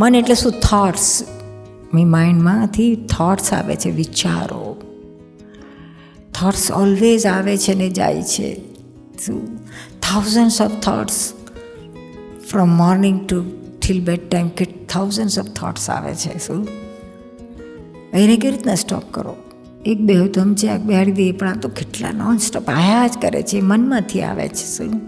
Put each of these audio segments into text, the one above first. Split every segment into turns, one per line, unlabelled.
મન એટલે શું થોટ્સ મી માઇન્ડમાંથી થોટ્સ આવે છે, વિચારો. થોટ્સ ઓલવેઝ આવે છે ને જાય છે. શું? Thousands of thoughts from morning to till bed time કે થાઉઝન્ડ્સ ઓફ થોટ્સ આવે છે, શું? એને કેવી રીતના સ્ટોપ કરો? એક બે હોય તો સમજ્યા બેહાડી દઈએ પણ આ તો કેટલા નોન સ્ટોપ આયા જ કરે છે, મનમાંથી આવે છે, શું?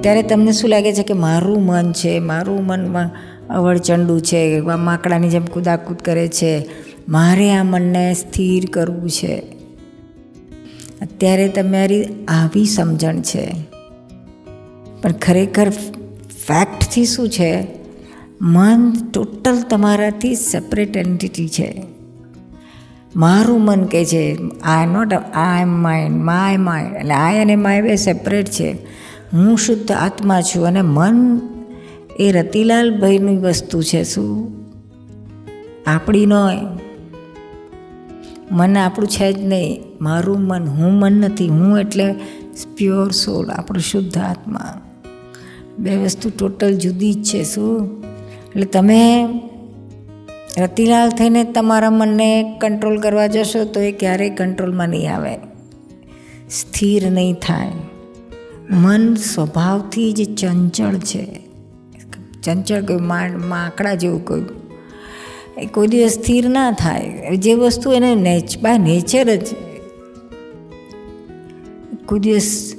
અત્યારે તમને શું લાગે છે કે મારું મન છે? મારું મનમાં અવળચંડુ છે માકડાની જેમ કુદાકૂદ કરે છે. મારે આ મનને સ્થિર કરવું છે. અત્યારે તમારી આવી સમજણ છે. પણ ખરેખર ફેક્ટથી શું છે? મન ટોટલ તમારાથી સેપરેટ એન્ટિટી છે. મારું મન કહે છે I not I am mind my mind એટલે આઈ અને માય બે સેપરેટ છે. હું શુદ્ધ આત્મા છું અને મન એ રતિલાલભાઈની વસ્તુ છે, શું? આપણી ન મન આપણું છે જ નહીં. મારું મન, હું મન નથી. હું એટલે પ્યોર સોલ આપણું શુદ્ધ આત્મા. બે વસ્તુ ટોટલ જુદી જ છે, શું? એટલે તમે રતિલાલ થઈને તમારા મનને કંટ્રોલ કરવા જશો તો એ ક્યારેય કંટ્રોલમાં નહીં આવે. સ્થિર નહીં થાય. મન સ્વભાવથી જ ચંચળ છે. ચંચળ કોઈ માકડા જેવું કહ્યું એ કોઈ દિવસ સ્થિર ના થાય. જે વસ્તુ એને નેચ બાય નેચર જ કોઈ દિવસ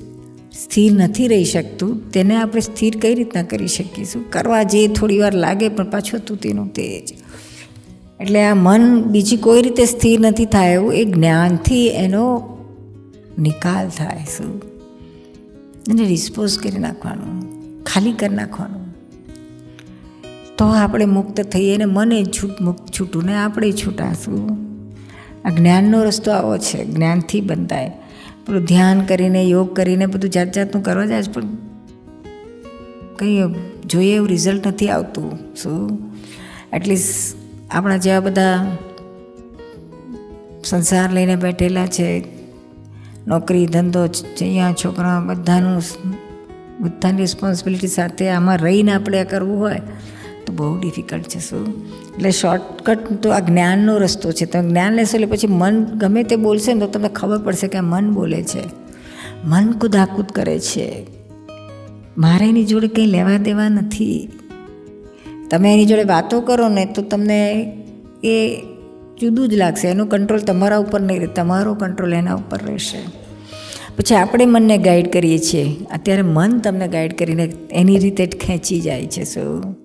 સ્થિર નથી રહી શકતું, તેને આપણે સ્થિર કઈ રીતના કરી શકીશું કરવા જે થોડી વાર લાગે પણ પાછું તું તેનું તે જ એટલે આ મન બીજી કોઈ રીતે સ્થિર નથી થાય એવું એ જ્ઞાનથી એનો નિકાલ થાય શું? એને ડિસ્પોઝ કરી નાખવાનું, ખાલી કરી નાખવાનું. તો આપણે મુક્ત થઈએ ને મને છૂટ મુક્ત છૂટું ને આપણે છૂટાશું. આ જ્ઞાનનો રસ્તો આવો છે, જ્ઞાનથી બંધાય. પેલું ધ્યાન કરીને, યોગ કરીને બધું જાત જાતનું કરવા જાય પણ કંઈ જોઈએ એવું રિઝલ્ટ નથી આવતું, શું? એટલીસ્ટ આપણા જેવા બધા સંસાર લઈને બેઠેલા છે નોકરી, ધંધો અહીંયા છોકરા, બધાનું બધાની રિસ્પોન્સિબિલિટી સાથે આમાં રહીને આપણે કરવું હોય, તો બહુ ડિફિકલ્ટ છે શું? એટલે શોર્ટકટ તો આ જ્ઞાનનો રસ્તો છે. તમે જ્ઞાન લેશો એટલે પછી મન ગમે તે બોલશે ને તો તમને ખબર પડશે કે આ મન બોલે છે. મન કુદાકૂદ કરે છે. મારે એની જોડે કંઈ લેવા દેવા નથી. તમે એની જોડે વાતો કરો ને તો તમને એ જુદું જ લાગશે. એનું કંટ્રોલ તમારા ઉપર નહીં તમારો કંટ્રોલ એના ઉપર રહેશે. પછી આપણે મનને ગાઈડ કરીએ છીએ. અત્યારે મન તમને ગાઈડ કરીને એની રીતે જ ખેંચી જાય છે શું?